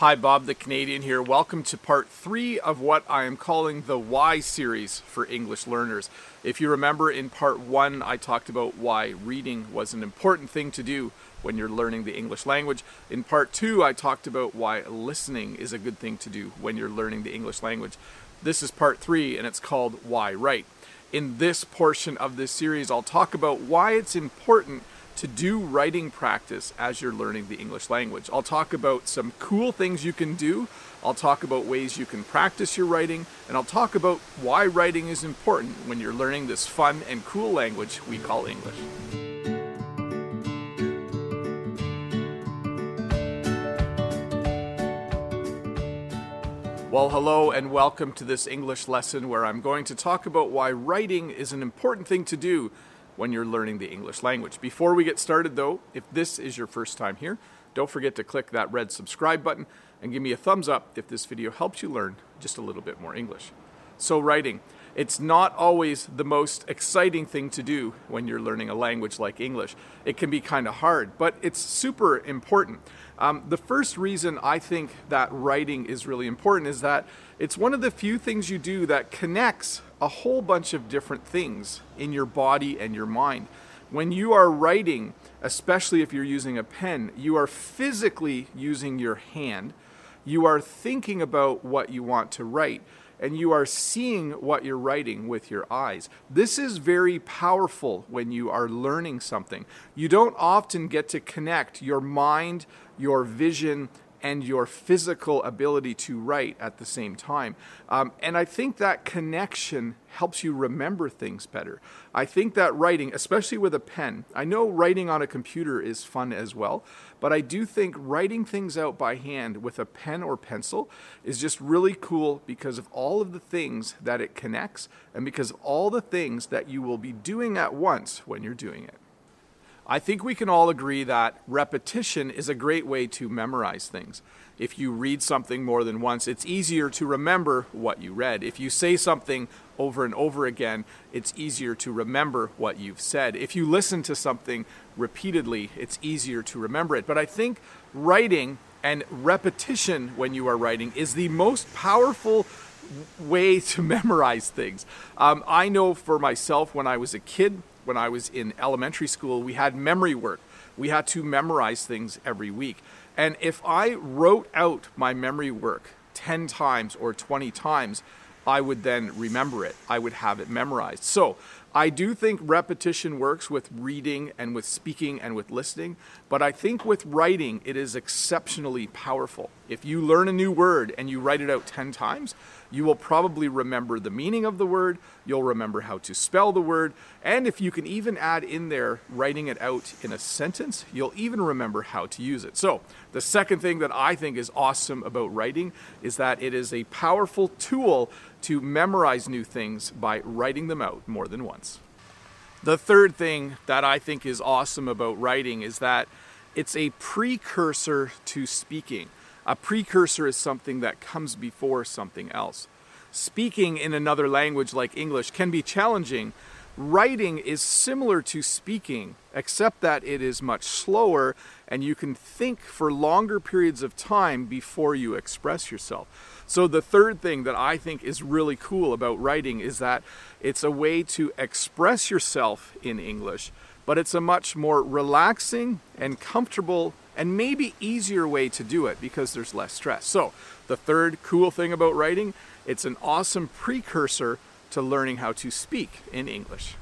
Hi, Bob the Canadian here. Welcome to part three of what I am calling the Why series for English learners. If you remember in part one, I talked about why reading was an important thing to do when you're learning the English language. In part two, I talked about why listening is a good thing to do when you're learning the English language. This is part three, and it's called Why Write. In this portion of this series, I'll talk about why it's important to do writing practice as you're learning the English language. I'll talk about some cool things you can do. I'll talk about ways you can practice your writing, and I'll talk about why writing is important when you're learning this fun and cool language we call English. Well, hello and welcome to this English lesson where I'm going to talk about why writing is an important thing to do when you're learning the English language. Before we get started, though, if this is your first time here, don't forget to click that red subscribe button and give me a thumbs up if this video helps you learn just a little bit more English. So, writing. It's not always the most exciting thing to do when you're learning a language like English. It can be kind of hard, but it's super important. Um, the first reason I think that writing is really important is that it's one of the few things you do that connects a whole bunch of different things in your body and your mind. When you are writing, especially if you're using a pen, you are physically using your hand. You are thinking about what you want to write and you are seeing what you're writing with your eyes. This is very powerful when you are learning something. You don't often get to connect your mind, your vision, and your physical ability to write at the same time. Um, and I think that connection helps you remember things better. I think that writing, especially with a pen, I know writing on a computer is fun as well, but I do think writing things out by hand with a pen or pencil is just really cool because of all of the things that it connects and because of all the things that you will be doing at once when you're doing it. I think we can all agree that repetition is a great way to memorize things. If you read something more than once, it's easier to remember what you read. If you say something over and over again, it's easier to remember what you've said. If you listen to something repeatedly, it's easier to remember it. But I think writing and repetition when you are writing is the most powerful way to memorize things. Um, I know for myself when I was a kid, when I was in elementary school, we had memory work. We had to memorize things every week. And if I wrote out my memory work 10 times or 20 times, I would then remember it. I would have it memorized. So I do think repetition works with reading and with speaking and with listening, but I think with writing, it is exceptionally powerful. If you learn a new word and you write it out 10 times, you will probably remember the meaning of the word, you'll remember how to spell the word, and if you can even add in there writing it out in a sentence, you'll even remember how to use it. So, the second thing that I think is awesome about writing is that it is a powerful tool to memorize new things by writing them out more than once. The third thing that I think is awesome about writing is that it's a precursor to speaking. A precursor is something that comes before something else. Speaking in another language like English can be challenging. Writing is similar to speaking, except that it is much slower and you can think for longer periods of time before you express yourself. So, the third thing that I think is really cool about writing is that it's a way to express yourself in English, but it's a much more relaxing and comfortable and maybe easier way to do it because there's less stress. So, the third cool thing about writing, it's an awesome precursor to learning how to speak in English.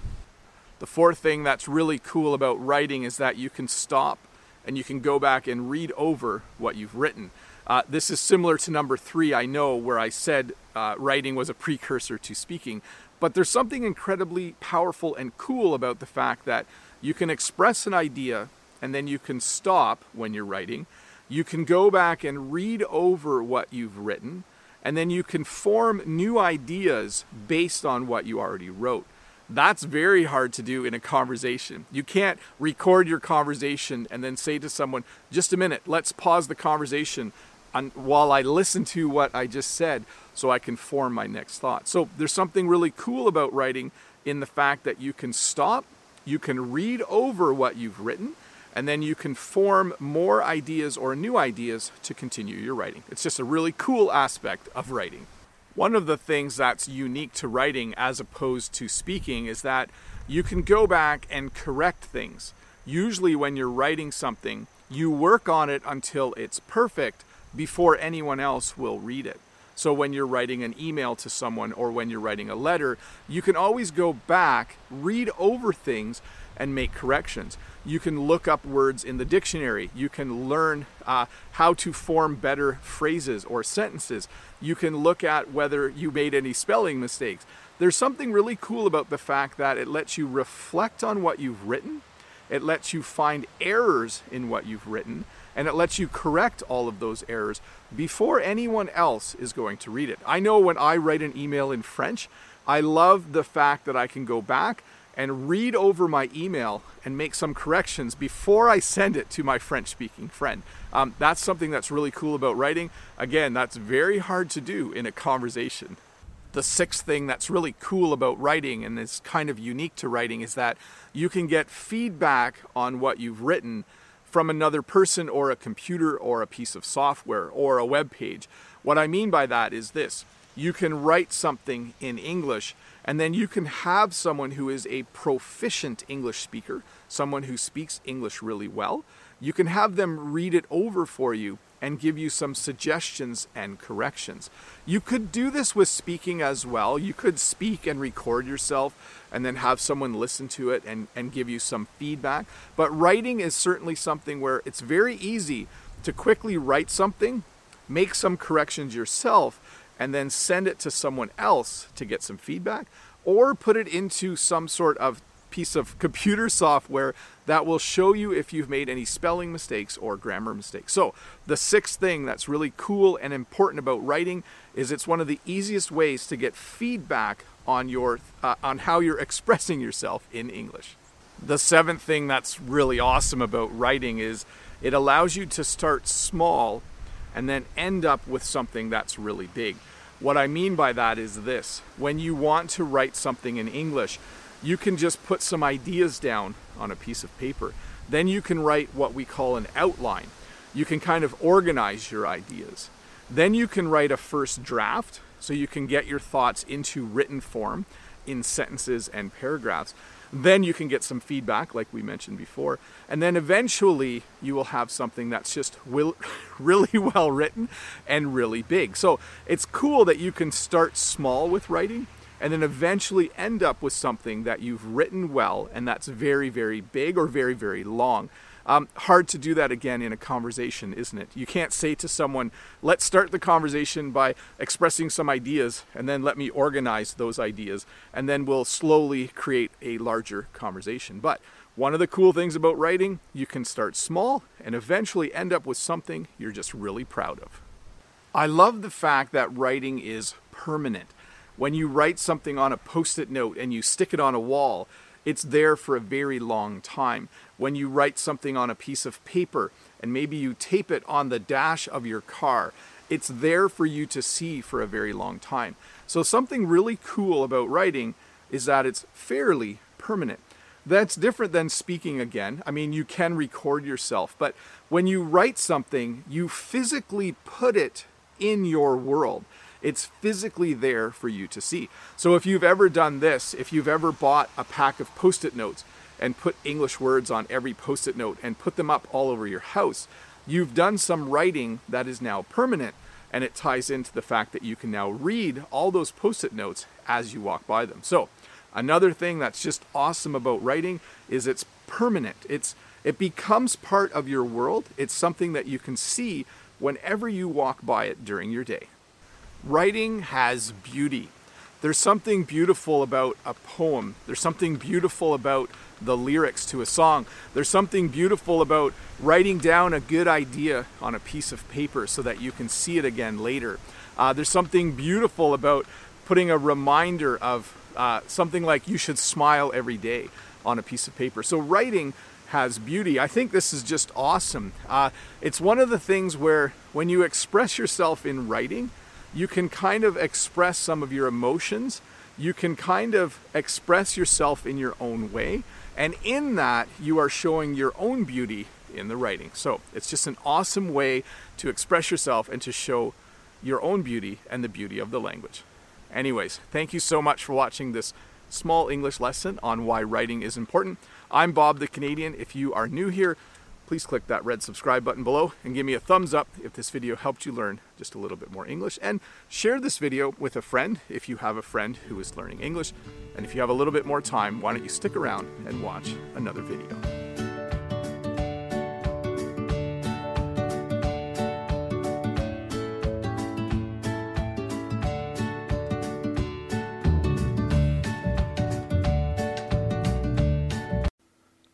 The fourth thing that's really cool about writing is that you can stop and you can go back and read over what you've written. Uh, this is similar to number three, I know, where I said uh, writing was a precursor to speaking. But there's something incredibly powerful and cool about the fact that you can express an idea and then you can stop when you're writing. You can go back and read over what you've written, and then you can form new ideas based on what you already wrote. That's very hard to do in a conversation. You can't record your conversation and then say to someone, just a minute, let's pause the conversation while I listen to what I just said so I can form my next thought. So there's something really cool about writing in the fact that you can stop, you can read over what you've written, and then you can form more ideas or new ideas to continue your writing. It's just a really cool aspect of writing. One of the things that's unique to writing as opposed to speaking is that you can go back and correct things. Usually, when you're writing something, you work on it until it's perfect before anyone else will read it. So, when you're writing an email to someone or when you're writing a letter, you can always go back, read over things, and make corrections. You can look up words in the dictionary. You can learn uh, how to form better phrases or sentences. You can look at whether you made any spelling mistakes. There's something really cool about the fact that it lets you reflect on what you've written, it lets you find errors in what you've written, and it lets you correct all of those errors before anyone else is going to read it. I know when I write an email in French, I love the fact that I can go back and read over my email and make some corrections before I send it to my French speaking friend. Um, that's something that's really cool about writing. Again, that's very hard to do in a conversation. The sixth thing that's really cool about writing and is kind of unique to writing is that you can get feedback on what you've written from another person or a computer or a piece of software or a web page. What I mean by that is this you can write something in English and then you can have someone who is a proficient English speaker, someone who speaks English really well. You can have them read it over for you and give you some suggestions and corrections. You could do this with speaking as well. You could speak and record yourself and then have someone listen to it and, and give you some feedback. But writing is certainly something where it's very easy to quickly write something, make some corrections yourself, and then send it to someone else to get some feedback, or put it into some sort of piece of computer software that will show you if you've made any spelling mistakes or grammar mistakes. So, the sixth thing that's really cool and important about writing is it's one of the easiest ways to get feedback on your uh, on how you're expressing yourself in English. The seventh thing that's really awesome about writing is it allows you to start small and then end up with something that's really big. What I mean by that is this when you want to write something in English, you can just put some ideas down on a piece of paper. Then you can write what we call an outline. You can kind of organize your ideas. Then you can write a first draft so you can get your thoughts into written form in sentences and paragraphs. Then you can get some feedback, like we mentioned before. And then eventually you will have something that's just will, really well written and really big. So it's cool that you can start small with writing and then eventually end up with something that you've written well and that's very, very big or very, very long. Um, hard to do that again in a conversation, isn't it? You can't say to someone, let's start the conversation by expressing some ideas and then let me organize those ideas and then we'll slowly create a larger conversation. But one of the cool things about writing, you can start small and eventually end up with something you're just really proud of. I love the fact that writing is permanent. When you write something on a post it note and you stick it on a wall, it's there for a very long time. When you write something on a piece of paper and maybe you tape it on the dash of your car, it's there for you to see for a very long time. So, something really cool about writing is that it's fairly permanent. That's different than speaking again. I mean, you can record yourself, but when you write something, you physically put it in your world. It's physically there for you to see. So if you've ever done this, if you've ever bought a pack of post it notes and put English words on every post it note and put them up all over your house, you've done some writing that is now permanent. And it ties into the fact that you can now read all those post it notes as you walk by them. So, another thing that's just awesome about writing is it's permanent. It's it becomes part of your world. It's something that you can see whenever you walk by it during your day. Writing has beauty. There's something beautiful about a poem. There's something beautiful about the lyrics to a song. There's something beautiful about writing down a good idea on a piece of paper so that you can see it again later. Uh, there's something beautiful about putting a reminder of uh, something like you should smile every day on a piece of paper. So, writing has beauty. I think this is just awesome. Uh, it's one of the things where when you express yourself in writing, you can kind of express some of your emotions. You can kind of express yourself in your own way. And in that, you are showing your own beauty in the writing. So it's just an awesome way to express yourself and to show your own beauty and the beauty of the language. Anyways, thank you so much for watching this small English lesson on why writing is important. I'm Bob the Canadian. If you are new here, please click that red subscribe button below and give me a thumbs up if this video helped you learn just a little bit more English. And share this video with a friend if you have a friend who is learning English. And if you have a little bit more time, why don't you stick around and watch another video.